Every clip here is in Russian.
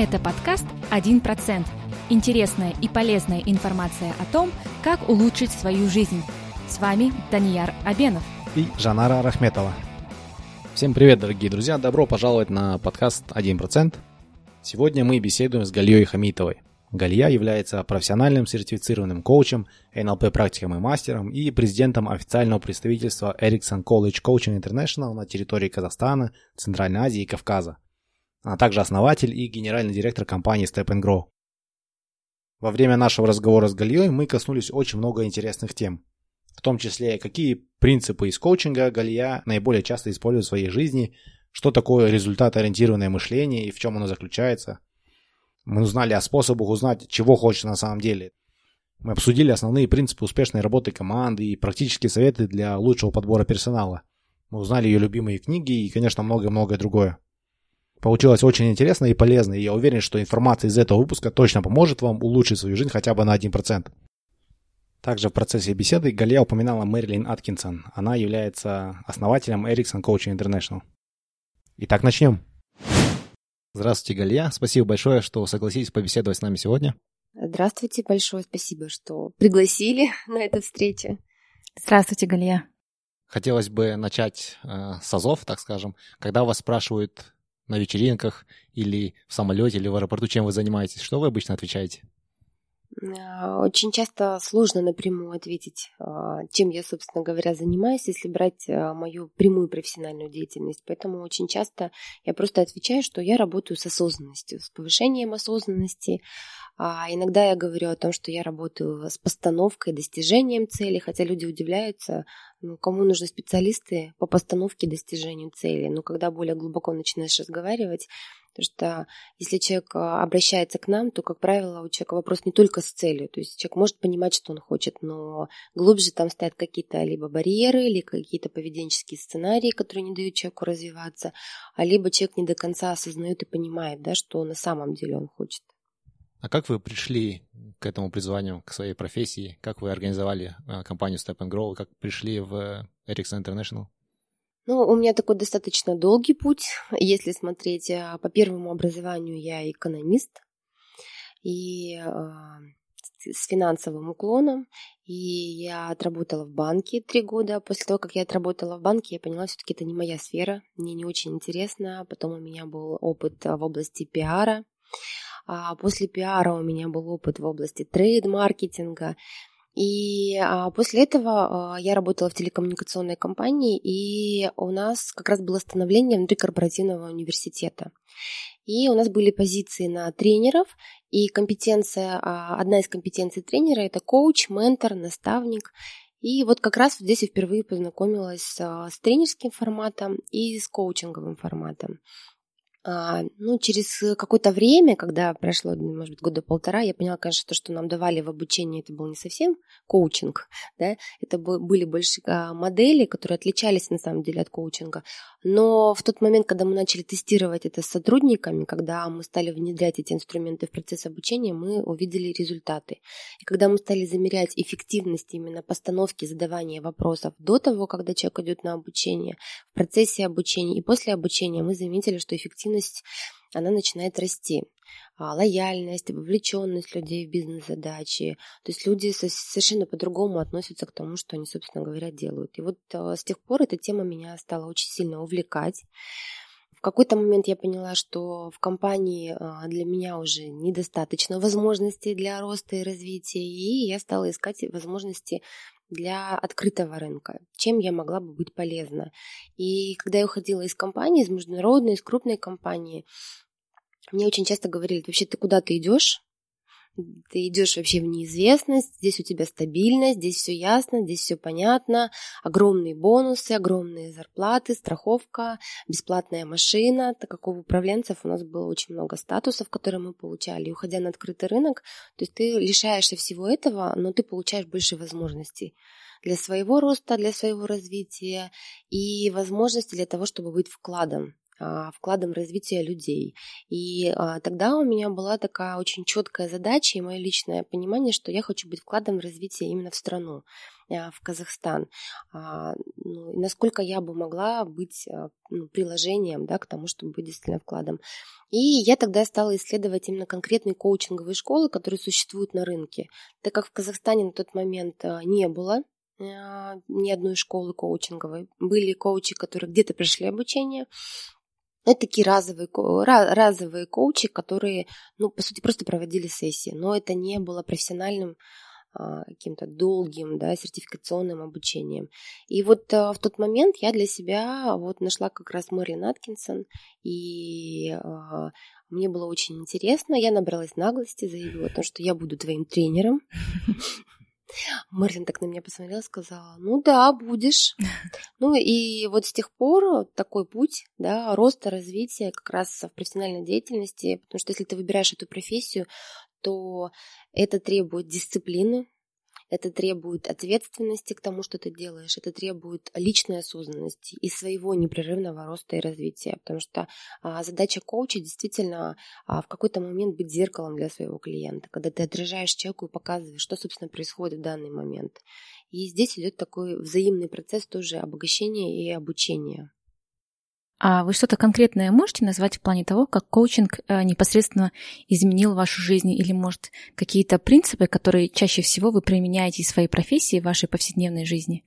Это подкаст «1%». Интересная и полезная информация о том, как улучшить свою жизнь. С вами Данияр Абенов и Жанара Рахметова. Всем привет, дорогие друзья! Добро пожаловать на подкаст «1%». Сегодня мы беседуем с Галией Хамитовой. Галия является профессиональным сертифицированным коучем, НЛП-практиком и мастером и президентом официального представительства Ericsson College Coaching International на территории Казахстана, Центральной Азии и Кавказа. Она также основатель и генеральный директор компании Step and Grow. Во время нашего разговора с Галией мы коснулись очень много интересных тем. В том числе, какие принципы из коучинга Галия наиболее часто использует в своей жизни, что такое результат-ориентированное мышление и в чем оно заключается – мы узнали о способах узнать, чего хочется на самом деле. Мы обсудили основные принципы успешной работы команды и практические советы для лучшего подбора персонала. Мы узнали ее любимые книги и, конечно, многое-многое другое. Получилось очень интересно и полезно, и я уверен, что информация из этого выпуска точно поможет вам улучшить свою жизнь хотя бы на 1%. Также в процессе беседы Галия упоминала Мэрилин Аткинсон. Она является основателем Ericsson Coaching International. Итак, начнем. Здравствуйте, Галия. Спасибо большое, что согласились побеседовать с нами сегодня. Здравствуйте, большое спасибо, что пригласили на эту встречу. Здравствуйте, Галия. Хотелось бы начать э, с азов, так скажем. Когда вас спрашивают на вечеринках или в самолете, или в аэропорту, чем вы занимаетесь, что вы обычно отвечаете? А, очень часто сложно напрямую ответить, а, чем я, собственно говоря, занимаюсь, если брать а, мою прямую профессиональную деятельность. Поэтому очень часто я просто отвечаю, что я работаю с осознанностью, с повышением осознанности. А иногда я говорю о том, что я работаю с постановкой, достижением цели, хотя люди удивляются, ну, кому нужны специалисты по постановке достижению цели. Но когда более глубоко начинаешь разговаривать, Потому что если человек а, обращается к нам, то, как правило, у человека вопрос не только с целью. То есть человек может понимать, что он хочет, но глубже там стоят какие-то либо барьеры, или какие-то поведенческие сценарии, которые не дают человеку развиваться, а либо человек не до конца осознает и понимает, да, что на самом деле он хочет. А как вы пришли к этому призванию, к своей профессии? Как вы организовали а, компанию Step and Grow? Как пришли в Ericsson International? Ну, у меня такой достаточно долгий путь, если смотреть. А, по первому образованию я экономист и э, с финансовым уклоном. И я отработала в банке три года. После того, как я отработала в банке, я поняла, все-таки это не моя сфера, мне не очень интересно. Потом у меня был опыт в области пиара. А после пиара у меня был опыт в области трейд-маркетинга. И а, после этого а, я работала в телекоммуникационной компании, и у нас как раз было становление внутри корпоративного университета. И у нас были позиции на тренеров, и компетенция, а, одна из компетенций тренера – это коуч, ментор, наставник. И вот как раз вот здесь я впервые познакомилась с тренерским форматом и с коучинговым форматом. А, ну, через какое-то время, когда прошло, может быть, года полтора, я поняла, конечно, то, что нам давали в обучении, это был не совсем коучинг, да, это были больше а, модели, которые отличались на самом деле от коучинга. Но в тот момент, когда мы начали тестировать это с сотрудниками, когда мы стали внедрять эти инструменты в процесс обучения, мы увидели результаты. И когда мы стали замерять эффективность именно постановки, задавания вопросов до того, когда человек идет на обучение, в процессе обучения и после обучения, мы заметили, что эффективность она начинает расти. А, лояльность, вовлеченность людей в бизнес-задачи. То есть люди совершенно по-другому относятся к тому, что они, собственно говоря, делают. И вот а, с тех пор эта тема меня стала очень сильно увлекать. В какой-то момент я поняла, что в компании а, для меня уже недостаточно возможностей для роста и развития, и я стала искать возможности для открытого рынка, чем я могла бы быть полезна. И когда я уходила из компании, из международной, из крупной компании, мне очень часто говорили, вообще ты куда ты идешь? ты идешь вообще в неизвестность, здесь у тебя стабильность, здесь все ясно, здесь все понятно, огромные бонусы, огромные зарплаты, страховка, бесплатная машина, так как у управленцев у нас было очень много статусов, которые мы получали, и уходя на открытый рынок, то есть ты лишаешься всего этого, но ты получаешь больше возможностей для своего роста, для своего развития и возможности для того, чтобы быть вкладом вкладом развития людей. И а, тогда у меня была такая очень четкая задача и мое личное понимание, что я хочу быть вкладом в развитие именно в страну. а, в Казахстан. А, ну, насколько я бы могла быть а, ну, приложением да, к тому, чтобы быть действительно вкладом. И я тогда стала исследовать именно конкретные коучинговые школы, которые существуют на рынке. Так как в Казахстане на тот момент не было ни одной школы коучинговой. Были коучи, которые где-то прошли обучение, это такие разовые, разовые коучи, которые, ну, по сути, просто проводили сессии, но это не было профессиональным а, каким-то долгим, да, сертификационным обучением. И вот а, в тот момент я для себя вот нашла как раз Мэрилин Аткинсон, и а, мне было очень интересно, я набралась наглости, заявила о том, что я буду твоим тренером. Мэрилин так на меня посмотрела, сказала, ну да, будешь. Ну и вот с тех пор такой путь, да, роста, развития как раз в профессиональной деятельности, потому что если ты выбираешь эту профессию, то это требует дисциплины, это требует ответственности к тому, что ты делаешь, это требует личной осознанности и своего непрерывного роста и развития, потому что а, задача коуча действительно а, в какой-то момент быть зеркалом для своего клиента, когда ты отражаешь человеку и показываешь, что, собственно, происходит в данный момент. И здесь идет такой взаимный процесс тоже обогащения и обучения. А вы что-то конкретное можете назвать в плане того, как коучинг э, непосредственно изменил вашу жизнь или, может, какие-то принципы, которые чаще всего вы применяете в своей профессии, в вашей повседневной жизни?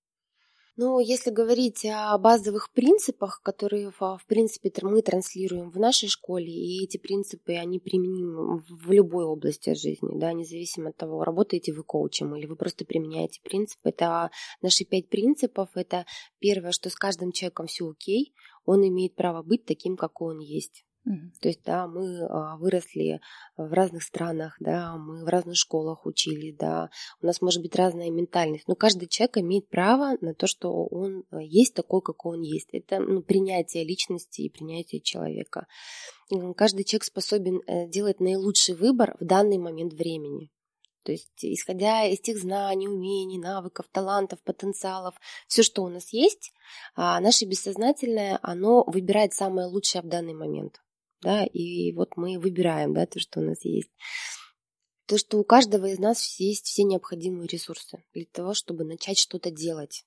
Ну, если говорить о базовых принципах, которые, в принципе, мы транслируем в нашей школе, и эти принципы, они применимы в любой области жизни, да, независимо от того, работаете вы коучем или вы просто применяете принципы. Это наши пять принципов. Это первое, что с каждым человеком все окей, он имеет право быть таким, какой он есть. Mm-hmm. То есть, да, мы а, выросли в разных странах, да, мы в разных школах учились, да, у нас может быть разная ментальность, но каждый человек имеет право на то, что он а, есть такой, какой он есть. Это ну, принятие личности и принятие человека. Каждый человек способен э, делать наилучший выбор в данный момент времени. То есть, исходя из тех знаний, умений, навыков, талантов, потенциалов, все, что у нас есть, а, наше бессознательное, оно выбирает самое лучшее в данный момент. Да, и вот мы выбираем да, то, что у нас есть. То, что у каждого из нас есть все необходимые ресурсы для того, чтобы начать что-то делать.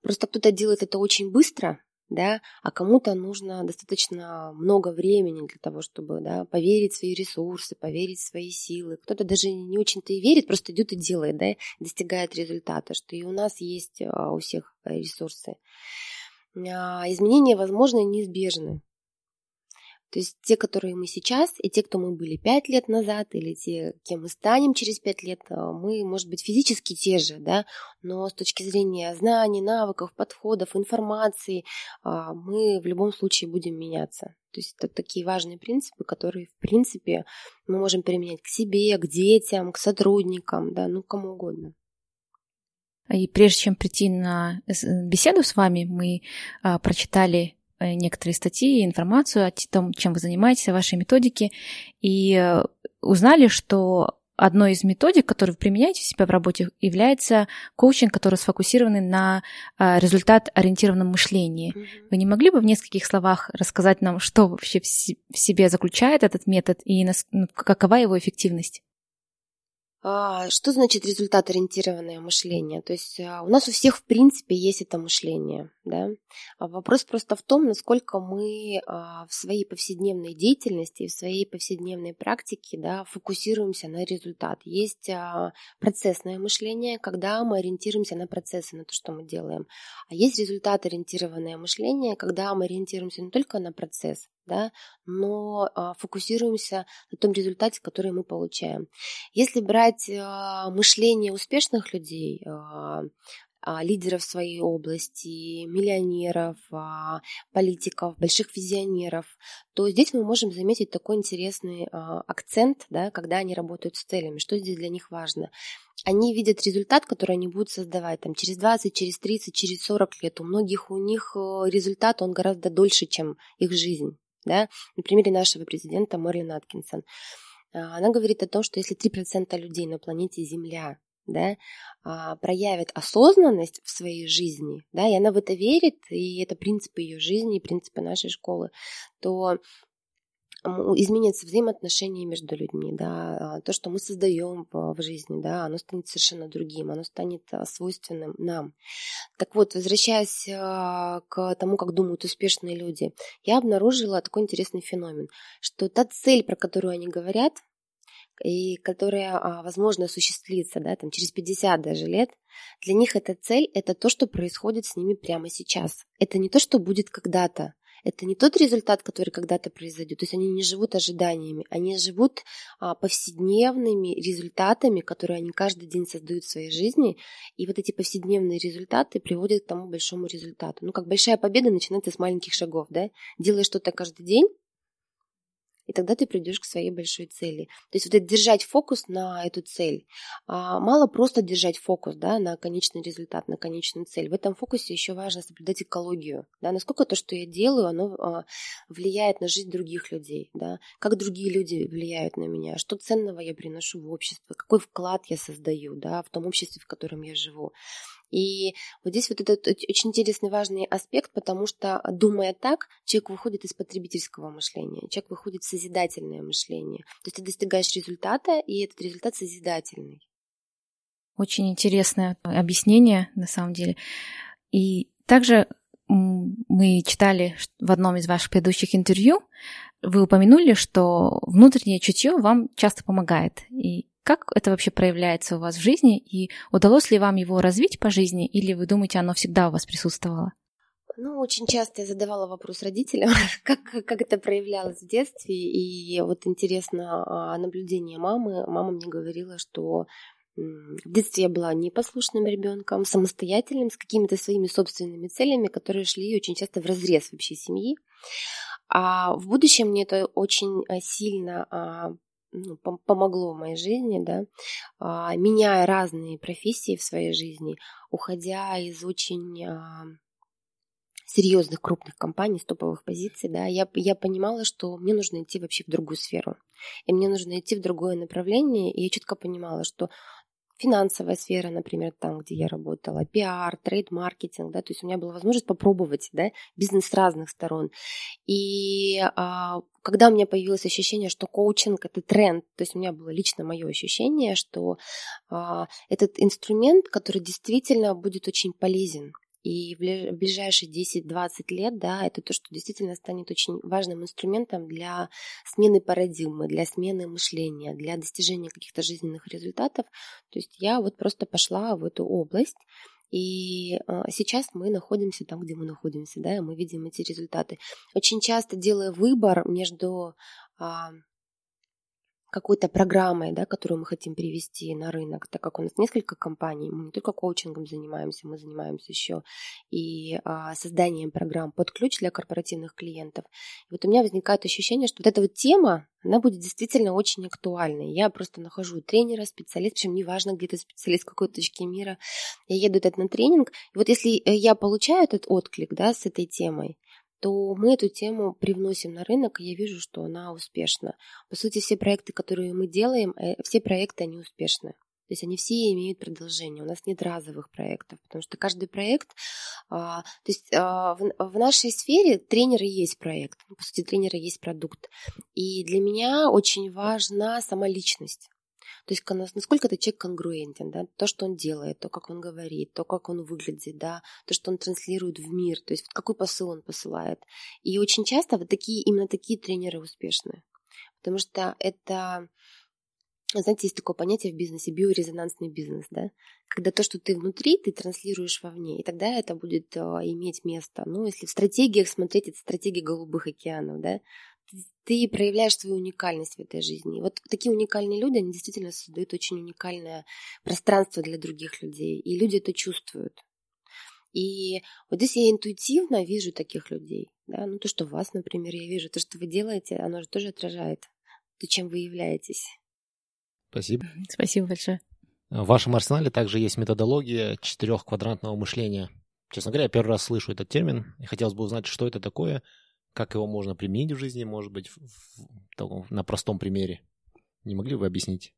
Просто кто-то делает это очень быстро, да, а кому-то нужно достаточно много времени для того, чтобы да, поверить в свои ресурсы, поверить в свои силы. Кто-то даже не очень-то и верит, просто идет и делает, да, достигает результата, что и у нас есть а, у всех ресурсы. А, изменения возможны и неизбежны. То есть те, которые мы сейчас, и те, кто мы были пять лет назад, или те, кем мы станем через пять лет, э, мы, может быть, физически те же, да, но с точки зрения знаний, навыков, подходов, информации, а, мы в любом случае будем меняться. То есть это такие важные принципы, которые, в принципе, мы можем применять к себе, к детям, к сотрудникам, да, ну, кому угодно. И прежде чем прийти на э, беседу с вами, мы а, прочитали Э, некоторые статьи, информацию о том, чем вы занимаетесь, о вашей методике, и э, узнали, что одной из методик, которую вы применяете у себя в работе, является коучинг, который сфокусирован на э, результат-ориентированном мышлении. Mm-hmm. Вы не могли бы в нескольких словах рассказать нам, что вообще в себе заключает этот метод и ну, какова его эффективность? А, что значит результат-ориентированное мышление? То есть а, у нас у всех, в принципе, есть это мышление. Да? А вопрос просто в том, насколько мы в своей повседневной деятельности и в своей повседневной практике да, фокусируемся на результат. Есть процессное мышление, когда мы ориентируемся на процессы, на то, что мы делаем. А есть результат-ориентированное мышление, когда мы ориентируемся не только на процесс, да, но а, фокусируемся на том результате, который мы получаем. Если брать а, мышление успешных людей, а, а, лидеров своей области, миллионеров, а, политиков, больших визионеров, то здесь мы можем заметить такой интересный а, акцент, да, когда они работают с целями, что здесь для них важно. Они видят результат, который они будут создавать там, через 20, через 30, через 40 лет. У многих у них результат, он гораздо дольше, чем их жизнь да, на примере нашего президента Мэрилин Аткинсон. А, она говорит о том, что если 3% людей на планете Земля да, а, проявят осознанность в своей жизни, да, и она в это верит, и это принципы ее жизни, принципы нашей школы, то изменятся взаимоотношения между людьми, да, а, то, что мы создаем в, жизни, да, оно станет совершенно другим, оно станет а, свойственным нам. Так вот, возвращаясь к тому, как думают успешные люди, я обнаружила такой интересный феномен, что та цель, про которую они говорят, и которая, возможно, осуществится да, там, через 50 даже лет, для них эта цель – это то, что происходит с ними прямо сейчас. Это не то, что будет когда-то, это не тот результат, который когда-то произойдет. То есть они не живут ожиданиями, они живут а, повседневными результатами, которые они каждый день создают в своей жизни. И вот эти повседневные результаты приводят к тому большому результату. Ну, как большая победа начинается с маленьких шагов, да? Делая что-то каждый день, и тогда ты придешь к своей большой цели. То есть вот это держать фокус на эту цель. А, мало просто держать фокус да, на конечный результат, на конечную цель. В этом фокусе еще важно соблюдать экологию. Да, насколько то, что я делаю, оно а, влияет на жизнь других людей. Да, как другие люди влияют на меня, что ценного я приношу в общество, какой вклад я создаю да, в том обществе, в котором я живу. И вот здесь вот этот очень интересный важный аспект, потому что, думая так, человек выходит из потребительского мышления, человек выходит в созидательное мышление. То есть ты достигаешь результата, и этот результат созидательный. Очень интересное объяснение, на самом деле. И также мы читали в одном из ваших предыдущих интервью, вы упомянули, что внутреннее чутье вам часто помогает. И как это вообще проявляется у вас в жизни? И удалось ли вам его развить по жизни? Или вы думаете, оно всегда у вас присутствовало? Ну, очень часто я задавала вопрос родителям, как, как это проявлялось в детстве. И вот интересно а, наблюдение мамы. Мама мне говорила, что в детстве я была непослушным ребенком, самостоятельным, с какими-то своими собственными целями, которые шли очень часто в разрез вообще семьи. А в будущем мне это очень а, сильно а, помогло в моей жизни, да, а, меняя разные профессии в своей жизни, уходя из очень а, серьезных крупных компаний, с топовых позиций, да, я, я понимала, что мне нужно идти вообще в другую сферу. И мне нужно идти в другое направление, и я четко понимала, что финансовая сфера, например, там, где я работала, пиар, трейд-маркетинг, да, то есть у меня была возможность попробовать, да, бизнес с разных сторон. И а, когда у меня появилось ощущение, что коучинг это тренд, то есть у меня было лично мое ощущение, что а, этот инструмент, который действительно будет очень полезен и в ближайшие 10-20 лет, да, это то, что действительно станет очень важным инструментом для смены парадигмы, для смены мышления, для достижения каких-то жизненных результатов. То есть я вот просто пошла в эту область, и а, сейчас мы находимся там, где мы находимся, да, и мы видим эти результаты. Очень часто делая выбор между а, какой-то программой, да, которую мы хотим привести на рынок, так как у нас несколько компаний, мы не только коучингом занимаемся, мы занимаемся еще и а, созданием программ под ключ для корпоративных клиентов. И вот у меня возникает ощущение, что вот эта вот тема, она будет действительно очень актуальной. Я просто нахожу тренера, специалист, причем неважно, где ты специалист, в какой точке мира. Я еду этот на тренинг, и вот если э, я получаю этот отклик, да, с этой темой, то мы эту тему привносим на рынок, и я вижу, что она успешна. По сути, все проекты, которые мы делаем, э, все проекты, они успешны. То есть они все имеют продолжение. У нас нет разовых проектов, потому что каждый проект... А, то есть а, в, в нашей сфере тренеры есть проект. По сути, тренеры есть продукт. И для меня очень важна сама личность. То есть насколько этот человек конгруентен, да, то, что он делает, то, как он говорит, то, как он выглядит, да, то, что он транслирует в мир, то есть вот какой посыл он посылает. И очень часто вот такие, именно такие тренеры успешны, потому что это знаете, есть такое понятие в бизнесе биорезонансный бизнес, да, когда то, что ты внутри, ты транслируешь вовне, и тогда это будет а, иметь место. Ну, если в стратегиях смотреть, это стратегия голубых океанов, да, ты проявляешь свою уникальность в этой жизни. Вот такие уникальные люди, они действительно создают очень уникальное пространство для других людей, и люди это чувствуют. И вот здесь я интуитивно вижу таких людей. Да? Ну, то, что вас, например, я вижу, то, что вы делаете, оно же тоже отражает то, чем вы являетесь. Спасибо. Спасибо большое. В вашем арсенале также есть методология четырехквадратного мышления. Честно говоря, я первый раз слышу этот термин, и хотелось бы узнать, что это такое, как его можно применить в жизни, может быть, в, в, на простом примере? Не могли бы вы объяснить?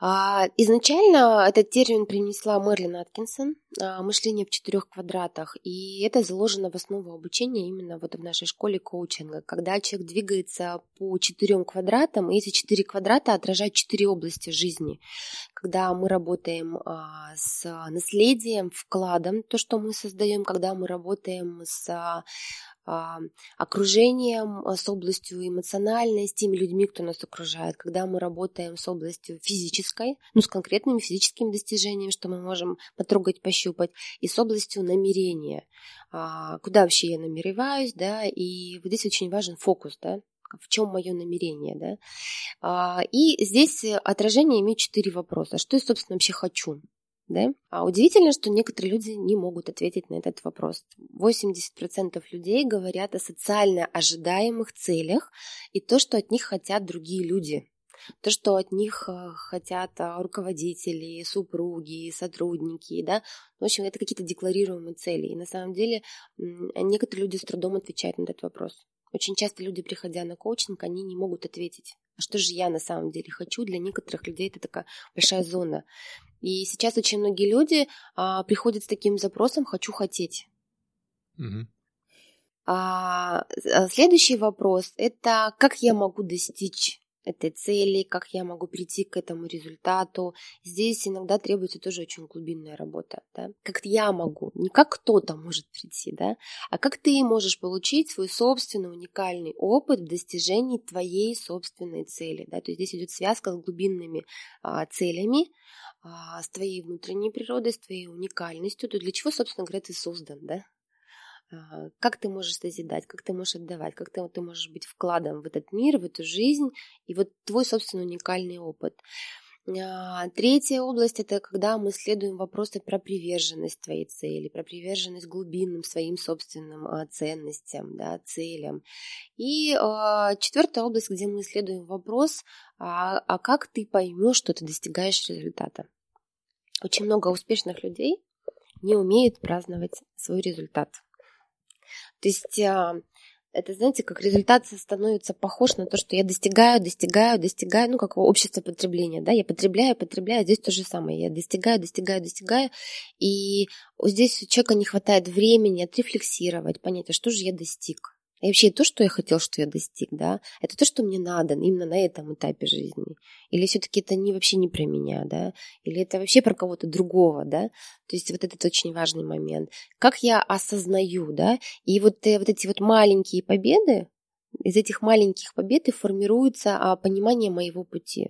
А, изначально этот термин принесла Мерлин Аткинсон а, «Мышление в четырех квадратах», и это заложено в основу обучения именно вот в нашей школе коучинга, когда человек двигается по четырем квадратам, и эти четыре квадрата отражают четыре области жизни. Когда мы работаем а, с наследием, вкладом, то, что мы создаем, когда мы работаем с окружением, а, с областью эмоциональной, с теми людьми, кто нас окружает, когда мы работаем с областью физической, ну, с конкретными физическими достижениями, что мы можем потрогать, пощупать, и с областью намерения, а, куда вообще я намереваюсь, да, и вот здесь очень важен фокус, да, в чем мое намерение, да. И здесь отражение имеет четыре вопроса. Что я, собственно, вообще хочу? Да? А удивительно, что некоторые люди не могут ответить на этот вопрос. 80% людей говорят о социально ожидаемых целях и то, что от них хотят другие люди. То, что от них э, хотят а, руководители, супруги, сотрудники, да, в общем, это какие-то декларируемые цели. И на самом деле некоторые люди с трудом отвечают на этот вопрос. Очень часто люди, приходя на коучинг, они не могут ответить. А что же я на самом деле хочу? Для некоторых людей это такая большая зона. И сейчас очень многие люди а, приходят с таким запросом «хочу хотеть». Угу. А, следующий вопрос – это как я могу достичь этой цели, как я могу прийти к этому результату. Здесь иногда требуется тоже очень глубинная работа, да? Как я могу, не как кто-то может прийти, да, а как ты можешь получить свой собственный уникальный опыт в достижении твоей собственной цели, да, то есть здесь идет связка с глубинными а, целями, а, с твоей внутренней природой, с твоей уникальностью, то для чего, собственно говоря, ты создан, да? А, как ты можешь созидать, как ты можешь отдавать, как ты, ты можешь быть вкладом в этот мир, в эту жизнь, и вот твой собственный уникальный опыт. А, третья область – это когда мы исследуем вопросы про приверженность твоей цели, про приверженность глубинным своим собственным а, ценностям, да, целям. И четвертая область, где мы исследуем вопрос, а, а как ты поймешь, что ты достигаешь результата. Очень много успешных людей не умеют праздновать свой результат. То есть а, это, знаете, как результат становится похож на то, что я достигаю, достигаю, достигаю, ну, как общество потребления, да, я потребляю, потребляю, здесь то же самое, я достигаю, достигаю, достигаю, и здесь у человека не хватает времени отрефлексировать, понять, а что же я достиг, и вообще то, что я хотел, что я достиг, да, это то, что мне надо именно на этом этапе жизни. Или все-таки это не, вообще не про меня, да, или это вообще про кого-то другого, да. То есть вот этот очень важный момент. Как я осознаю, да, и вот, э, вот эти вот маленькие победы, из этих маленьких побед и формируется а, понимание моего пути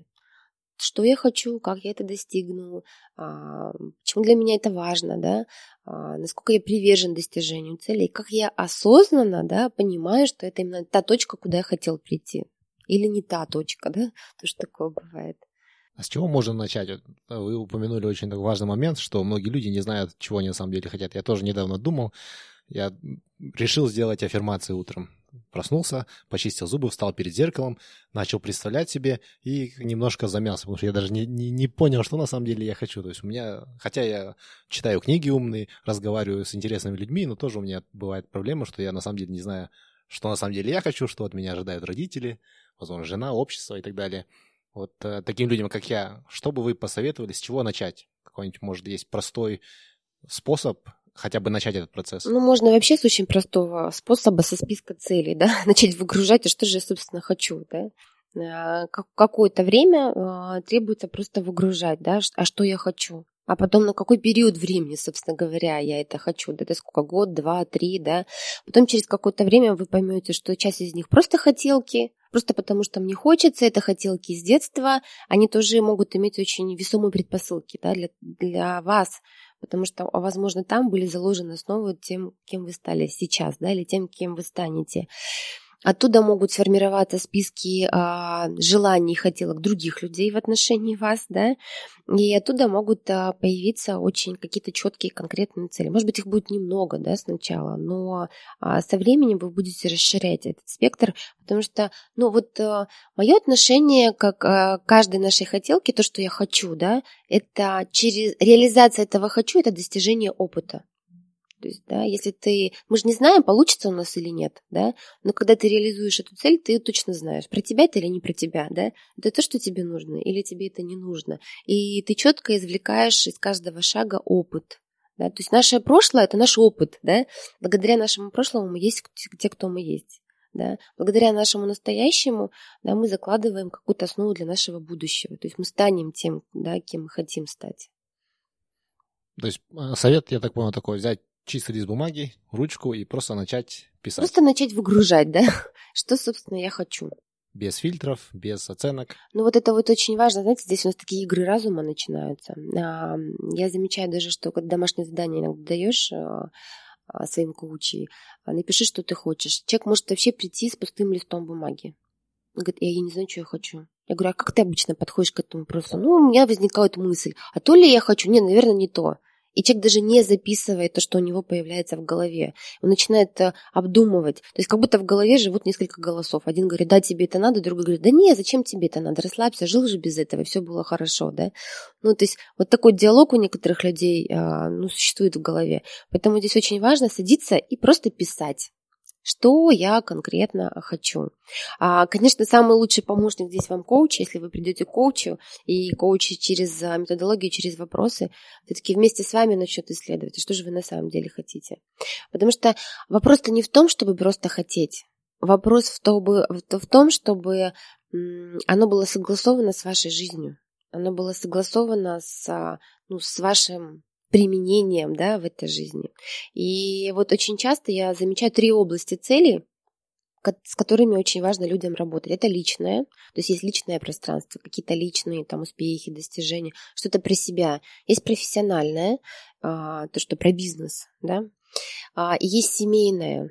что я хочу, как я это достигну, а, почему для меня это важно, да, а, насколько я привержен достижению целей, как я осознанно, да, понимаю, что это именно та точка, куда я хотел прийти. Или не та точка, да, то, что такое бывает. А с чего можно начать? Вы упомянули очень важный момент, что многие люди не знают, чего они на самом деле хотят. Я тоже недавно думал, я решил сделать аффирмации утром проснулся, почистил зубы, встал перед зеркалом, начал представлять себе и немножко замялся, потому что я даже не, не, не понял, что на самом деле я хочу. То есть у меня, хотя я читаю книги умные, разговариваю с интересными людьми, но тоже у меня бывает проблема, что я на самом деле не знаю, что на самом деле я хочу, что от меня ожидают родители, возможно, жена, общество и так далее. Вот э, таким людям, как я, что бы вы посоветовали, с чего начать? Какой-нибудь, может, есть простой способ хотя бы начать этот процесс? Ну, можно вообще с очень простого способа, со списка целей, да, начать выгружать, а что же я, собственно, хочу, да. А, какое-то время а, требуется просто выгружать, да, а что я хочу. А потом на какой период времени, собственно говоря, я это хочу. Да, это сколько? Год, два, три, да. Потом через какое-то время вы поймете, что часть из них просто хотелки, просто потому что мне хочется, это хотелки из детства, они тоже могут иметь очень весомые предпосылки да, для, для вас потому что, возможно, там были заложены основы тем, кем вы стали сейчас, да, или тем, кем вы станете. Оттуда могут сформироваться списки а, желаний и хотелок других людей в отношении вас, да, и оттуда могут а, появиться очень какие-то четкие конкретные цели. Может быть, их будет немного, да, сначала, но а, со временем вы будете расширять этот спектр, потому что, ну, вот а, мое отношение как а, каждой нашей хотелки, то, что я хочу, да, это через реализация этого хочу, это достижение опыта. То есть, да, если ты... Мы же не знаем, получится у нас или нет, да, но когда ты реализуешь эту цель, ты точно знаешь, про тебя это или не про тебя, да, это то, что тебе нужно, или тебе это не нужно. И ты четко извлекаешь из каждого шага опыт, да, то есть наше прошлое – это наш опыт, да, благодаря нашему прошлому мы есть те, кто мы есть. Да? Благодаря нашему настоящему да, мы закладываем какую-то основу для нашего будущего. То есть мы станем тем, да, кем мы хотим стать. То есть э, совет, я так понял, такой взять чистый лист бумаги, ручку и просто начать писать. Просто начать выгружать, да, что, собственно, я хочу. Без фильтров, без оценок. Ну вот это вот очень важно. Знаете, здесь у нас такие игры разума начинаются. А, я замечаю даже, что когда домашнее задание иногда даешь а, а, своим коучи, напиши, что ты хочешь. Человек может вообще прийти с пустым листом бумаги. Он говорит, я не знаю, что я хочу. Я говорю, а как ты обычно подходишь к этому вопросу? Ну, у меня возникает мысль, а то ли я хочу? Нет, наверное, не то. И человек даже не записывает то, что у него появляется в голове. Он начинает э, обдумывать. То есть как будто в голове живут несколько голосов. Один говорит, да, тебе это надо, другой говорит, да не, зачем тебе это надо, расслабься, жил же без этого, все было хорошо, да. Ну, то есть вот такой диалог у некоторых людей а, ну, существует в голове. Поэтому здесь очень важно садиться и просто писать что я конкретно хочу. А, конечно, самый лучший помощник здесь вам коуч, если вы придете к коучу, и коуч через а, методологию, через вопросы, все-таки вместе с вами начнет исследовать, что же вы на самом деле хотите. Потому что вопрос-то не в том, чтобы просто хотеть. Вопрос в, том, в том, чтобы оно было согласовано с вашей жизнью. Оно было согласовано с, а, ну, с вашим применением да, в этой жизни. И вот очень часто я замечаю три области целей, с которыми очень важно людям работать. Это личное, то есть есть личное пространство, какие-то личные там успехи, достижения, что-то про себя. Есть профессиональное, а, то, что про бизнес, да, а, и есть семейное,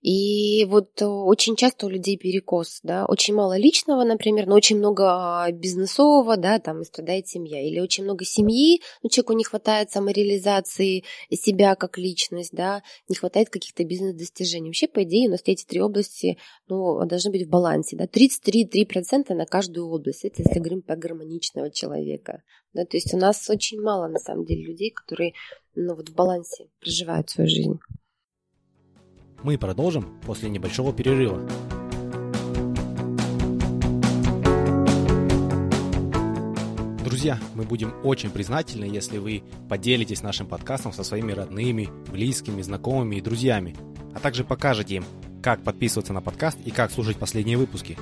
и вот э, очень часто у людей перекос, да, очень мало личного, например, но очень много а, бизнесового, да, там и страдает семья. Или очень много семьи, ну, человеку не хватает самореализации себя как личность, да, не хватает каких-то бизнес-достижений. Вообще, по идее, у нас эти три области, ну, должны быть в балансе, да, 33-3% на каждую область. Это если говорим про гармоничного человека, да, то есть у нас очень мало, на самом деле, людей, которые, ну, вот в балансе проживают свою жизнь. Мы продолжим после небольшого перерыва. Друзья, мы будем очень признательны, если вы поделитесь нашим подкастом со своими родными, близкими, знакомыми и друзьями, а также покажете им, как подписываться на подкаст и как слушать последние выпуски.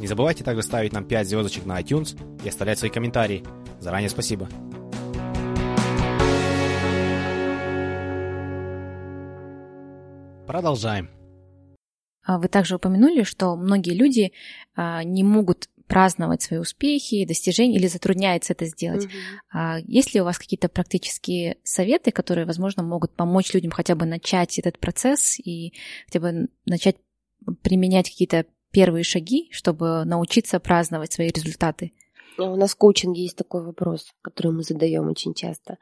Не забывайте также ставить нам 5 звездочек на iTunes и оставлять свои комментарии. Заранее спасибо. Продолжаем. А вы также упомянули, что многие люди а, не могут праздновать свои успехи, достижения или затрудняются это сделать. Угу. Есть ли у вас какие-то практические советы, которые, возможно, могут помочь людям хотя бы начать этот процесс и хотя бы начать применять какие-то первые шаги, чтобы научиться праздновать свои результаты? У нас в коучинге есть такой вопрос, который мы задаем очень часто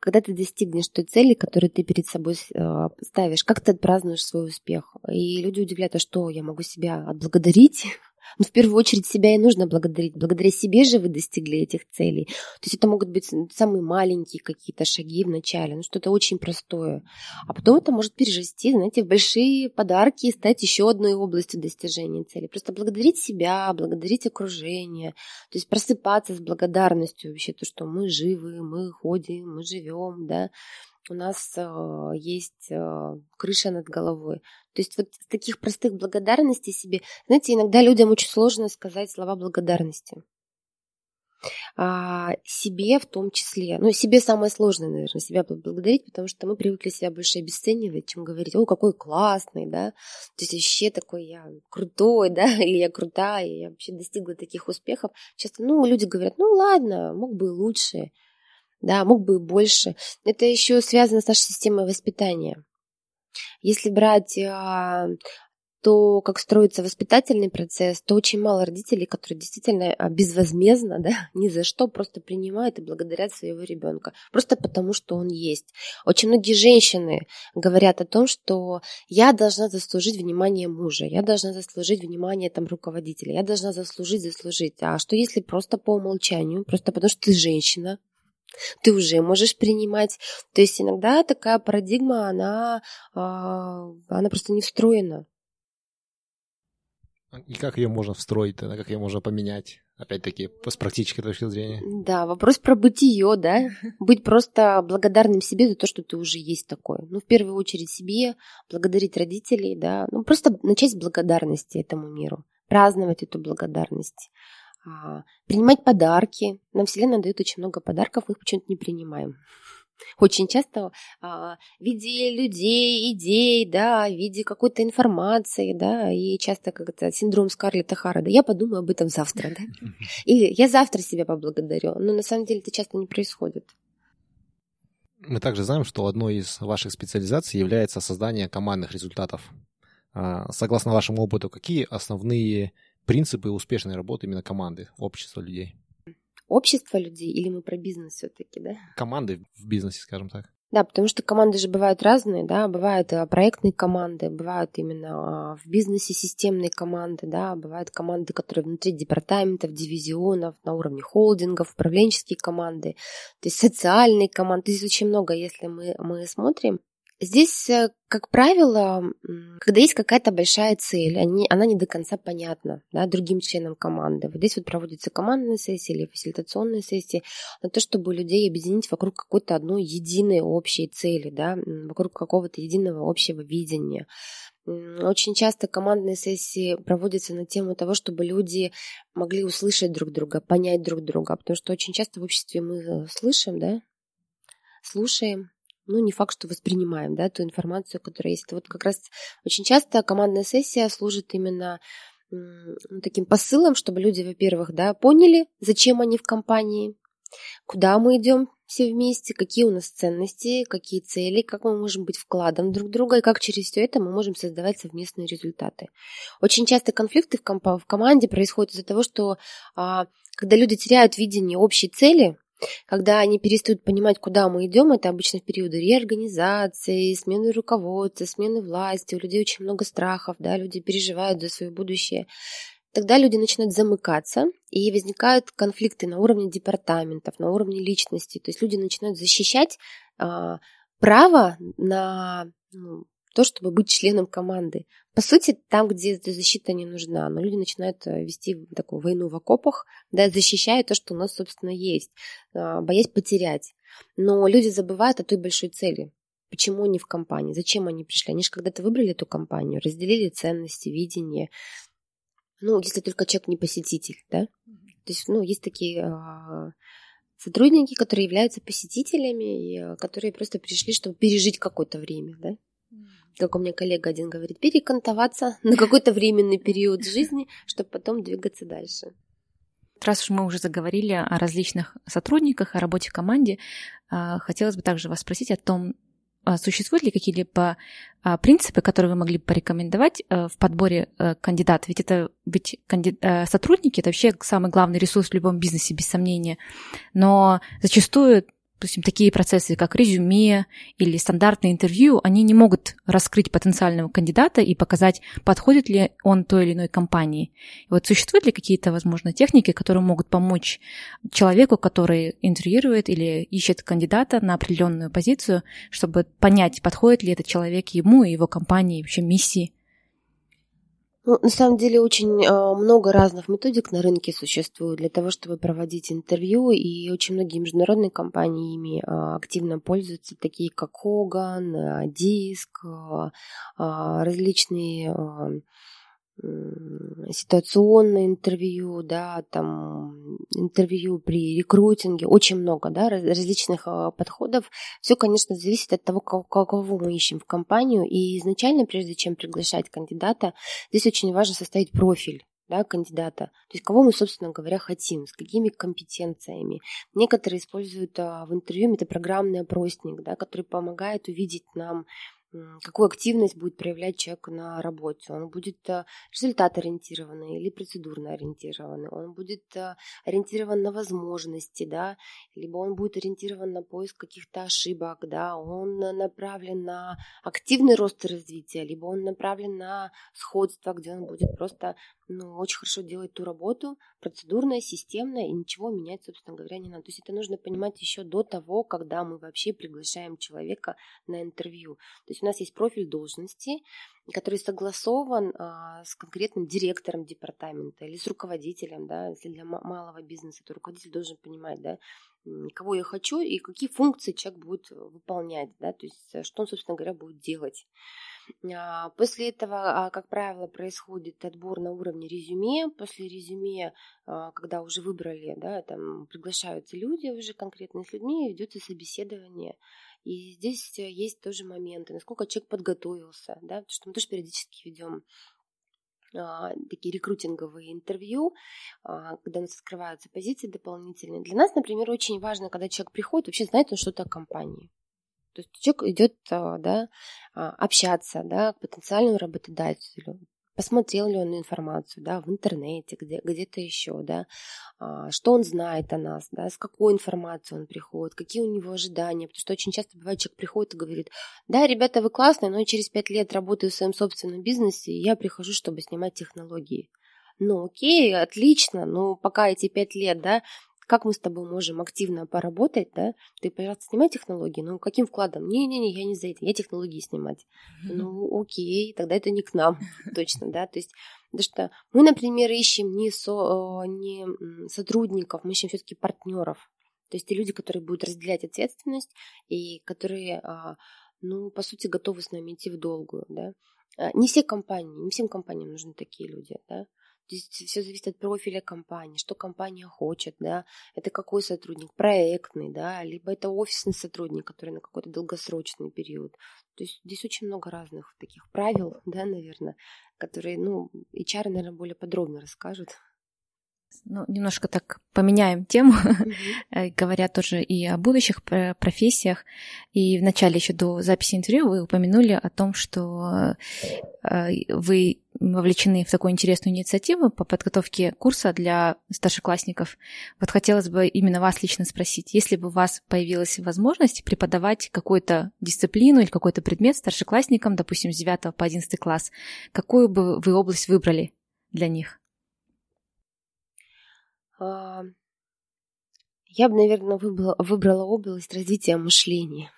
когда ты достигнешь той цели, которую ты перед собой э, ставишь, как ты отпразднуешь свой успех. И люди удивляются, что я могу себя отблагодарить но в первую очередь себя и нужно благодарить. Благодаря себе же вы достигли этих целей. То есть это могут быть самые маленькие какие-то шаги в начале, ну что-то очень простое. А потом это может перерасти, знаете, в большие подарки и стать еще одной областью достижения цели. Просто благодарить себя, благодарить окружение. То есть просыпаться с благодарностью вообще, то, что мы живы, мы ходим, мы живем, да у нас э, есть э, крыша над головой. То есть вот с таких простых благодарностей себе, знаете, иногда людям очень сложно сказать слова благодарности. А, себе в том числе. Ну, себе самое сложное, наверное, себя благодарить, потому что мы привыкли себя больше обесценивать, чем говорить, о, какой классный, да, то есть вообще такой я крутой, да, или я крутая, я вообще достигла таких успехов. Часто, ну, люди говорят, ну, ладно, мог бы и лучше да, мог бы и больше. Это еще связано с нашей системой воспитания. Если брать а, то, как строится воспитательный процесс, то очень мало родителей, которые действительно а, безвозмездно, да, ни за что просто принимают и благодарят своего ребенка, просто потому, что он есть. Очень многие женщины говорят о том, что я должна заслужить внимание мужа, я должна заслужить внимание там руководителя, я должна заслужить, заслужить. А что если просто по умолчанию, просто потому что ты женщина, ты уже можешь принимать. То есть иногда такая парадигма, она, а, она просто не встроена. И как ее можно встроить, как ее можно поменять? Опять-таки, с практической точки зрения. Да, вопрос про бытие, да. Быть просто благодарным себе за то, что ты уже есть такой. Ну, в первую очередь себе, благодарить родителей, да. Ну, просто начать с благодарности этому миру. Праздновать эту благодарность. А, принимать подарки. Нам Вселенная дает очень много подарков, мы их почему-то не принимаем. Очень часто а, в виде людей, идей, да, в виде какой-то информации, да, и часто как это синдром Скарлетта Хара, да, я подумаю об этом завтра, да, или я завтра себя поблагодарю, но на самом деле это часто не происходит. Мы также знаем, что одной из ваших специализаций является создание командных результатов. А, согласно вашему опыту, какие основные принципы успешной работы именно команды, общества людей? Общество людей или мы про бизнес все-таки, да? Команды в бизнесе, скажем так. Да, потому что команды же бывают разные, да, бывают э, проектные команды, бывают именно а, в бизнесе системные команды, да, бывают команды, которые внутри департаментов, дивизионов, на уровне холдингов, управленческие команды, то есть социальные команды, здесь очень много, если мы, мы смотрим, Здесь, э, как правило, когда есть какая-то большая цель, они, она не до конца понятна да, другим членам команды. Вот здесь вот проводятся командные сессии или фасилитационные сессии на то, чтобы людей объединить вокруг какой-то одной единой общей цели, да, вокруг какого-то единого общего видения. Очень часто командные сессии проводятся на тему того, чтобы люди могли услышать друг друга, понять друг друга, потому что очень часто в обществе мы э, слышим, да, слушаем, ну, не факт, что воспринимаем, да, ту информацию, которая есть. Вот как раз очень часто командная сессия служит именно ну, таким посылом, чтобы люди, во-первых, да, поняли, зачем они в компании, куда мы идем все вместе, какие у нас ценности, какие цели, как мы можем быть вкладом друг друга и как через все это мы можем создавать совместные результаты. Очень часто конфликты в, комп- в команде происходят из-за того, что а, когда люди теряют видение общей цели, когда они перестают понимать, куда мы идем, это обычно в периоды реорганизации, смены руководства, смены власти, у людей очень много страхов, да, люди переживают за свое будущее. Тогда люди начинают замыкаться, и возникают конфликты на уровне департаментов, на уровне личности. То есть люди начинают защищать а, право на ну, то, чтобы быть членом команды. По сути, там, где защита не нужна, но люди начинают э, вести такую войну в окопах, да, защищая то, что у нас, собственно, есть, а, боясь потерять. Но люди забывают о той большой цели. Почему они в компании? Зачем они пришли? Они же когда-то выбрали эту компанию, разделили ценности, видение. Ну, если только человек не посетитель, да? То есть, ну, есть такие а, сотрудники, которые являются посетителями, и, а, которые просто пришли, чтобы пережить какое-то время, да? Как у меня коллега один говорит, перекантоваться на какой-то временный период жизни, чтобы потом двигаться дальше. Раз уж мы уже заговорили о различных сотрудниках, о работе в команде, а, хотелось бы также вас спросить о том, а, существуют ли какие-либо а, принципы, которые вы могли бы порекомендовать в подборе кандидатов? Ведь это ведь сотрудники это вообще самый главный ресурс в любом бизнесе, без сомнения. Но зачастую допустим, такие процессы, как резюме или стандартное интервью, они не могут раскрыть потенциального кандидата и показать, подходит ли он той или иной компании. И вот существуют ли какие-то, возможно, техники, которые могут помочь человеку, который интервьюирует или ищет кандидата на определенную позицию, чтобы понять, подходит ли этот человек ему и его компании, вообще миссии? Ну, на самом деле очень э, много разных методик на рынке существует для того, чтобы проводить интервью, и очень многие международные компании ими э, активно пользуются, такие как Hogan, э, Disk, различные ситуационное интервью, да, там интервью при рекрутинге, очень много, да, различных а, подходов. Все, конечно, зависит от того, кого мы ищем в компанию. И изначально, прежде чем приглашать кандидата, здесь очень важно составить профиль да, кандидата. То есть кого мы, собственно говоря, хотим, с какими компетенциями. Некоторые используют а, в интервью метапрограммный опросник, да, который помогает увидеть нам какую активность будет проявлять человек на работе. Он будет э, результат-ориентированный или процедурно ориентированный. Он будет э, ориентирован на возможности, да, либо он будет ориентирован на поиск каких-то ошибок, да, он направлен на активный рост и развитие, либо он направлен на сходство, где он будет просто ну, очень хорошо делает ту работу, процедурная, системная, и ничего менять, собственно говоря, не надо. То есть это нужно понимать еще до того, когда мы вообще приглашаем человека на интервью. То есть у нас есть профиль должности, который согласован а, с конкретным директором департамента или с руководителем, да, если для малого бизнеса, то руководитель должен понимать, да, кого я хочу и какие функции человек будет выполнять, да, то есть э, что он, собственно говоря, будет делать. А, после этого, а, как правило, происходит отбор на уровне резюме. После резюме, а, когда уже выбрали, да, там приглашаются люди уже конкретно с людьми, ведется собеседование. И здесь э, есть тоже моменты, насколько человек подготовился, да, потому что мы тоже периодически ведем такие рекрутинговые интервью, когда у нас открываются позиции дополнительные. Для нас, например, очень важно, когда человек приходит, вообще знает он что-то о компании. То есть человек идет а, да, а, общаться да, к потенциальному работодателю, посмотрел ли он информацию да, в интернете, где, где-то еще, да, а, что он знает о нас, да, с какой информацией он приходит, какие у него ожидания, потому что очень часто бывает, человек приходит и говорит, да, ребята, вы классные, но я через пять лет работаю в своем собственном бизнесе, и я прихожу, чтобы снимать технологии. Ну, окей, отлично, но пока эти пять лет, да, как мы с тобой можем активно поработать, да? Ты, пожалуйста, снимай технологии, но каким вкладом? Не-не-не, я не за это, я технологии снимать. Ну, окей, тогда это не к нам, точно, да? То есть, потому что мы, например, ищем не, со, не сотрудников, мы ищем все-таки партнеров. То есть те люди, которые будут разделять ответственность и которые, а, ну, по сути, готовы с нами идти в долгую, да? А, не все компании, не всем компаниям нужны такие люди, да? То есть все зависит от профиля компании, что компания хочет, да, это какой сотрудник, проектный, да, либо это офисный сотрудник, который на какой-то долгосрочный период. То есть здесь очень много разных таких правил, да, наверное, которые, ну, HR, наверное, более подробно расскажут. Ну, немножко так поменяем тему, mm-hmm. говоря тоже и о будущих профессиях. И вначале еще до записи интервью вы упомянули о том, что э, вы вовлечены в такую интересную инициативу по подготовке курса для старшеклассников. Вот хотелось бы именно вас лично спросить, если бы у вас появилась возможность преподавать какую-то дисциплину или какой-то предмет старшеклассникам, допустим, с 9 по 11 класс, какую бы вы область выбрали для них? А, я бы, наверное, выбрала, выбрала область развития мышления.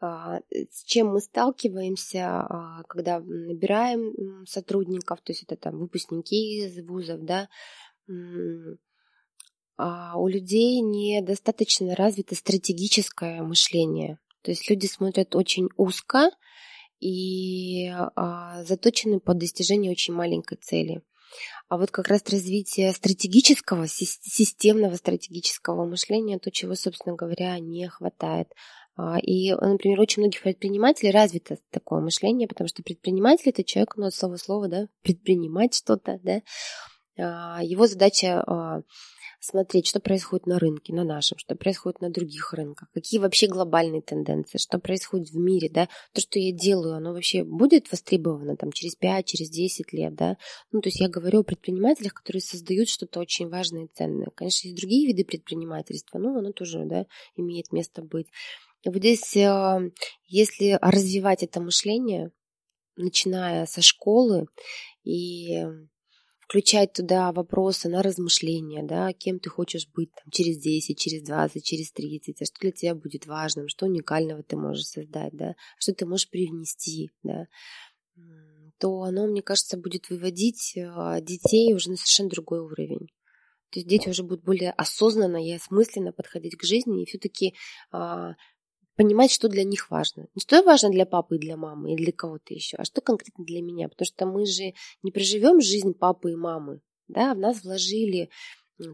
А, с чем мы сталкиваемся, а, когда набираем сотрудников, то есть это там выпускники из вузов, да, у людей недостаточно развито стратегическое мышление. То есть люди смотрят очень узко и заточены под достижение очень маленькой цели. А вот как раз развитие стратегического, системного стратегического мышления, то, чего, собственно говоря, не хватает. А, и, например, очень многих предпринимателей развито такое мышление, потому что предприниматель это человек, ну, от слова слова, да, предпринимать что-то, да. А, его задача а, смотреть, что происходит на рынке, на нашем, что происходит на других рынках, какие вообще глобальные тенденции, что происходит в мире, да, то, что я делаю, оно вообще будет востребовано там через 5, через 10 лет, да. Ну, то есть я говорю о предпринимателях, которые создают что-то очень важное и ценное. Конечно, есть другие виды предпринимательства, но оно тоже, да, имеет место быть. И вот здесь, э, если развивать это мышление, начиная со школы и включать туда вопросы на размышления, да, кем ты хочешь быть там, через 10, через 20, через 30, а что для тебя будет важным, что уникального ты можешь создать, да, что ты можешь привнести, да, то оно, мне кажется, будет выводить а, детей уже на совершенно другой уровень. То есть дети уже будут более осознанно и осмысленно подходить к жизни и все-таки а, понимать, что для них важно. Не что важно для папы и для мамы, и для кого-то еще, а что конкретно для меня. Потому что мы же не проживем жизнь папы и мамы. Да, в нас вложили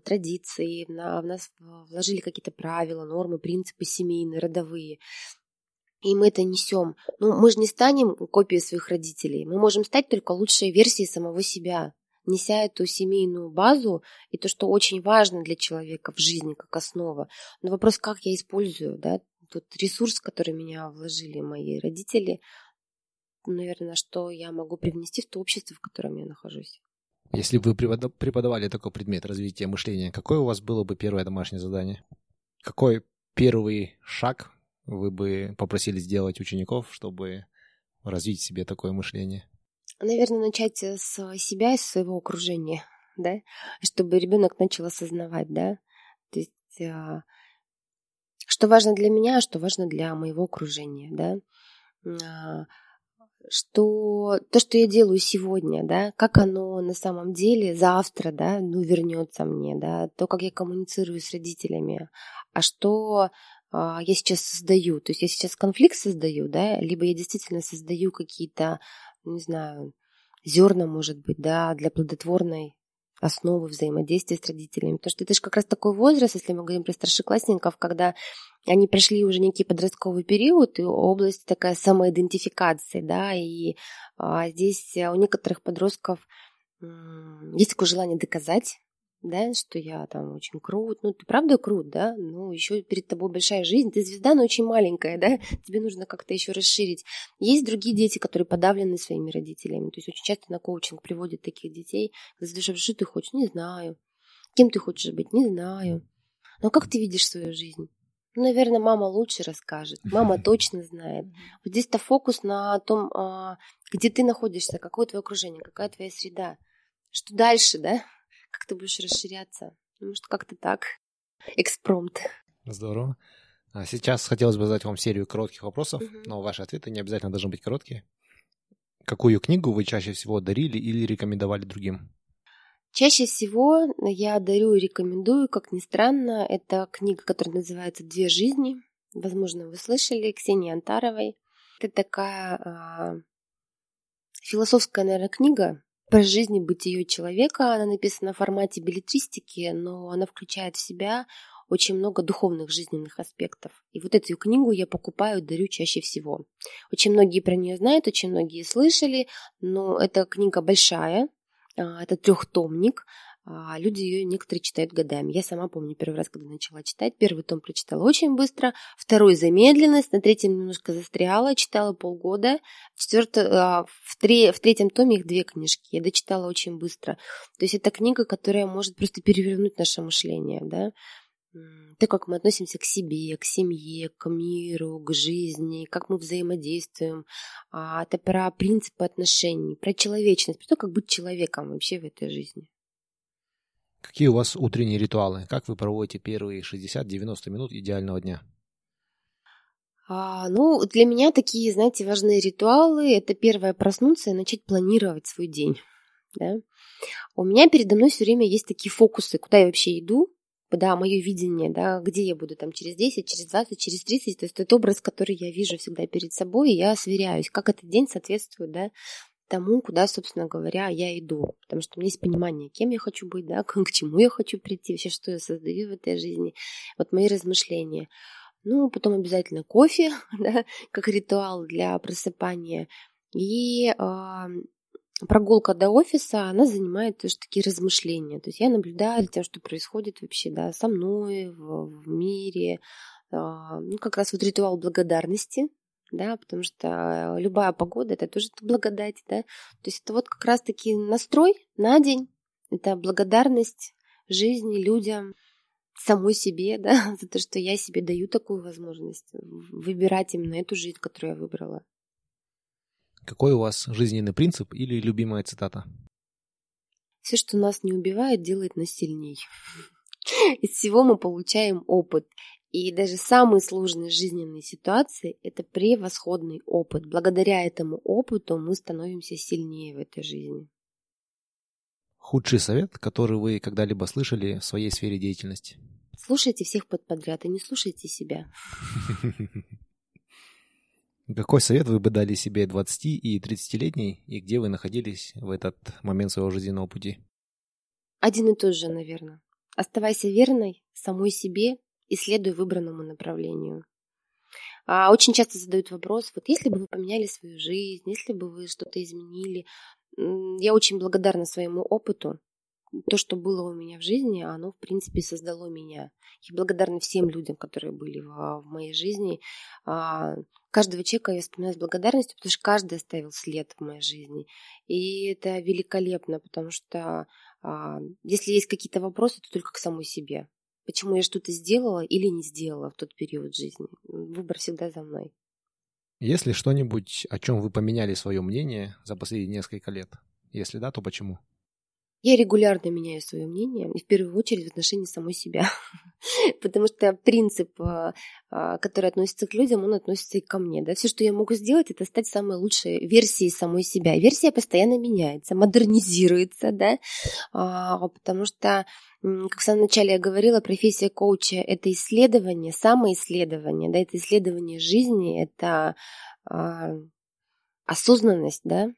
традиции, в нас вложили какие-то правила, нормы, принципы семейные, родовые. И мы это несем. Ну, мы же не станем копией своих родителей. Мы можем стать только лучшей версией самого себя, неся эту семейную базу и то, что очень важно для человека в жизни как основа. Но вопрос, как я использую да, тот ресурс, который меня вложили мои родители, наверное, что я могу привнести в то общество, в котором я нахожусь. Если бы вы преподавали такой предмет развития мышления, какое у вас было бы первое домашнее задание? Какой первый шаг вы бы попросили сделать учеников, чтобы развить в себе такое мышление? Наверное, начать с себя и своего окружения, да, чтобы ребенок начал осознавать, да, то есть а, что важно для меня, а что важно для моего окружения, да, а, что то, что я делаю сегодня, да, как оно на самом деле завтра, да, ну, вернется мне, да, то, как я коммуницирую с родителями, а что а, я сейчас создаю, то есть я сейчас конфликт создаю, да, либо я действительно создаю какие-то, не знаю, зерна, может быть, да, для плодотворной основы взаимодействия с родителями. Потому что это же как раз такой возраст, если мы говорим про старшеклассников, когда они прошли уже некий подростковый период, и область такая самоидентификации, да, и а, здесь у некоторых подростков есть такое желание доказать, да, что я там очень крут. Ну, ты правда крут, да? Ну, еще перед тобой большая жизнь. Ты звезда, но очень маленькая, да? Тебе нужно как-то еще расширить. Есть другие дети, которые подавлены своими родителями. То есть очень часто на коучинг приводят таких детей. Когда задаешь, что ты хочешь? Не знаю. Кем ты хочешь быть? Не знаю. Но как ты видишь свою жизнь? Ну, наверное, мама лучше расскажет. Мама точно знает. Вот здесь-то фокус на том, а, где ты находишься, какое твое окружение, какая твоя среда. Что дальше, да? Как ты будешь расширяться? Ну, может, как-то так. Экспромт. Здорово. А сейчас хотелось бы задать вам серию коротких вопросов, угу. но ваши ответы не обязательно должны быть короткие. Какую книгу вы чаще всего дарили или рекомендовали другим? Чаще всего я дарю и рекомендую, как ни странно, это книга, которая называется «Две жизни». Возможно, вы слышали, Ксении Антаровой. Это такая а, философская, наверное, книга, про жизнь и бытие человека. Она написана в формате билетристики, но она включает в себя очень много духовных жизненных аспектов. И вот эту книгу я покупаю, дарю чаще всего. Очень многие про нее знают, очень многие слышали, но эта книга большая, а, это трехтомник, а люди ее некоторые читают годами. Я сама помню первый раз, когда начала читать. Первый том прочитала очень быстро, второй замедленность, на третьем немножко застряла, читала полгода. Четвертый, а, в, три, в третьем томе их две книжки. Я дочитала очень быстро. То есть это книга, которая может просто перевернуть наше мышление, да. То, как мы относимся к себе, к семье, к миру, к жизни, как мы взаимодействуем. А это про принципы отношений, про человечность, про то, как быть человеком вообще в этой жизни. Какие у вас утренние ритуалы? Как вы проводите первые 60-90 минут идеального дня? А, ну, для меня такие, знаете, важные ритуалы – это первое проснуться и начать планировать свой день. Да? У меня передо мной все время есть такие фокусы, куда я вообще иду, да, мое видение, да, где я буду там через 10, через 20, через 30, то есть это образ, который я вижу всегда перед собой, и я сверяюсь, как этот день соответствует, да, тому, куда, собственно говоря, я иду. Потому что у меня есть понимание, кем я хочу быть, да, к чему я хочу прийти, вообще, что я создаю в этой жизни. Вот мои размышления. Ну, потом обязательно кофе, да, как ритуал для просыпания. И э, прогулка до офиса, она занимает тоже такие размышления. То есть я наблюдаю за тем, что происходит вообще, да, со мной, в, в мире. Э, ну, как раз вот ритуал благодарности, да, потому что любая погода это тоже благодать, да. То есть это вот как раз-таки настрой на день, это благодарность жизни, людям, самой себе, да, за то, что я себе даю такую возможность выбирать именно эту жизнь, которую я выбрала. Какой у вас жизненный принцип или любимая цитата? Все, что нас не убивает, делает нас сильней. Из всего мы получаем опыт. И даже самые сложные жизненные ситуации – это превосходный опыт. Благодаря этому опыту мы становимся сильнее в этой жизни. Худший совет, который вы когда-либо слышали в своей сфере деятельности? Слушайте всех под подряд и не слушайте себя. Какой совет вы бы дали себе 20- и 30-летней, и где вы находились в этот момент своего жизненного пути? Один и тот же, наверное. Оставайся верной самой себе и следуй выбранному направлению. А очень часто задают вопрос, вот если бы вы поменяли свою жизнь, если бы вы что-то изменили, я очень благодарна своему опыту. То, что было у меня в жизни, оно, в принципе, создало меня. Я благодарна всем людям, которые были в, в моей жизни. А, каждого человека я вспоминаю с благодарностью, потому что каждый оставил след в моей жизни. И это великолепно, потому что а, если есть какие-то вопросы, то только к самой себе почему я что-то сделала или не сделала в тот период жизни. Выбор всегда за мной. Есть ли что-нибудь, о чем вы поменяли свое мнение за последние несколько лет? Если да, то почему? Я регулярно меняю свое мнение, и в первую очередь в отношении самой себя. Потому что принцип, а, а, который относится к людям, он относится и ко мне. Да? Все, что я могу сделать, это стать самой лучшей версией самой себя. Версия постоянно меняется, модернизируется, да? А, потому что как в самом начале я говорила, профессия коуча – это исследование, самоисследование, да, это исследование жизни, это осознанность, да,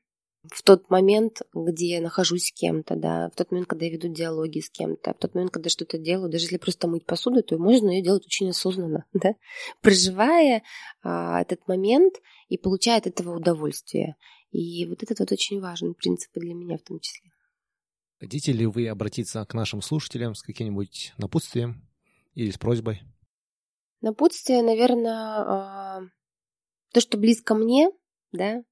в тот момент, где я нахожусь с кем-то, да, в тот момент, когда я веду диалоги с кем-то, в тот момент, когда что-то делаю, даже если просто мыть посуду, то можно ее делать очень осознанно, да, проживая а, этот момент и получая от этого удовольствие. И вот этот вот очень важный принцип для меня в том числе. Хотите ли вы обратиться к нашим слушателям с каким-нибудь напутствием или с просьбой? Напутствие, наверное, а, то, что близко мне, да,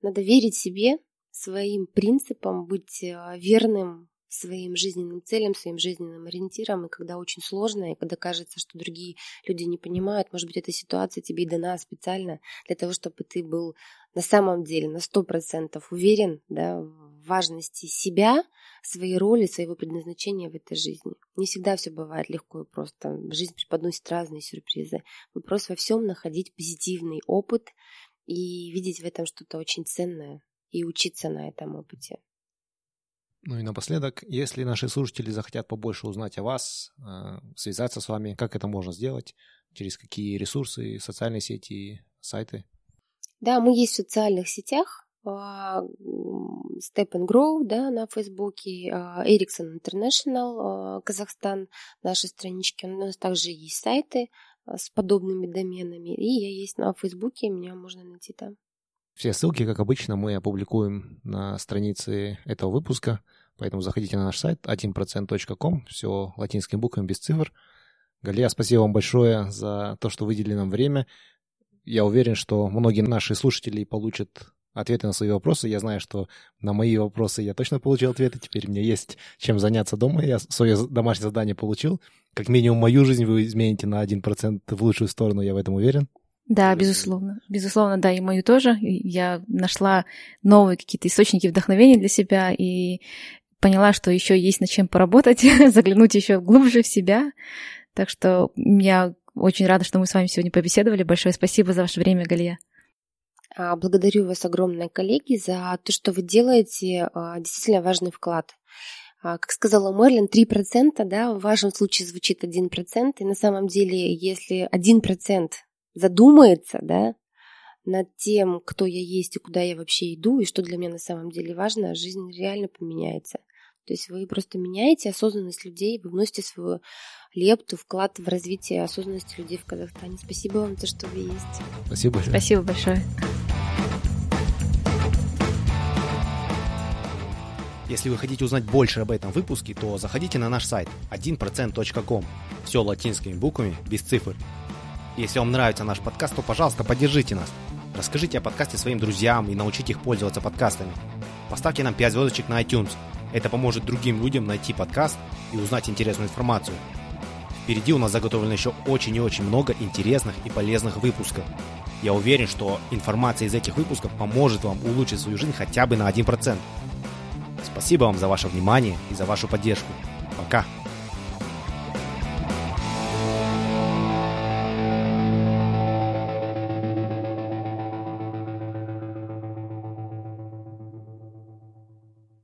надо верить себе, своим принципам, быть э, верным своим жизненным целям, своим жизненным ориентирам, и когда очень сложно, и когда кажется, что другие люди не понимают, может быть, эта ситуация тебе и дана специально для того, чтобы ты был на самом деле на сто процентов уверен да, важности себя, своей роли, своего предназначения в этой жизни. Не всегда все бывает легко и просто. Жизнь преподносит разные сюрпризы. Вопрос во всем находить позитивный опыт и видеть в этом что-то очень ценное, и учиться на этом опыте. Ну и напоследок, если наши слушатели захотят побольше узнать о вас, э, связаться с вами, как это можно сделать, через какие ресурсы, социальные сети, сайты? Да, мы есть в социальных сетях. А, Step and Grow да, на Фейсбуке, а, Ericsson International а, Казахстан, наши странички. У нас также есть сайты с подобными доменами. И я есть на Фейсбуке, меня можно найти там. Все ссылки, как обычно, мы опубликуем на странице этого выпуска, поэтому заходите на наш сайт 1%.com, все латинскими буквами, без цифр. Галия, спасибо вам большое за то, что выделили нам время. Я уверен, что многие наши слушатели получат ответы на свои вопросы. Я знаю, что на мои вопросы я точно получил ответы. Теперь у меня есть чем заняться дома. Я свое домашнее задание получил. Как минимум мою жизнь вы измените на 1% в лучшую сторону, я в этом уверен. Да, безусловно. Безусловно, да, и мою тоже. Я нашла новые какие-то источники вдохновения для себя и поняла, что еще есть над чем поработать, заглянуть еще глубже в себя. Так что я очень рада, что мы с вами сегодня побеседовали. Большое спасибо за ваше время, Галия. А, благодарю вас огромное, коллеги, за то, что вы делаете а, действительно важный вклад. А, как сказала Мерлин, 3%, да, в вашем случае звучит 1%, и на самом деле, если 1% задумается, да, над тем, кто я есть и куда я вообще иду, и что для меня на самом деле важно, жизнь реально поменяется. То есть вы просто меняете осознанность людей, вы вносите свою лепту, вклад в развитие осознанности людей в Казахстане. Спасибо вам за то, что вы есть. Спасибо большое. Спасибо большое. Если вы хотите узнать больше об этом выпуске, то заходите на наш сайт 1%.com. Все латинскими буквами, без цифр. Если вам нравится наш подкаст, то, пожалуйста, поддержите нас. Расскажите о подкасте своим друзьям и научите их пользоваться подкастами. Поставьте нам 5 звездочек на iTunes. Это поможет другим людям найти подкаст и узнать интересную информацию. Впереди у нас заготовлено еще очень и очень много интересных и полезных выпусков. Я уверен, что информация из этих выпусков поможет вам улучшить свою жизнь хотя бы на 1%. Спасибо вам за ваше внимание и за вашу поддержку. Пока!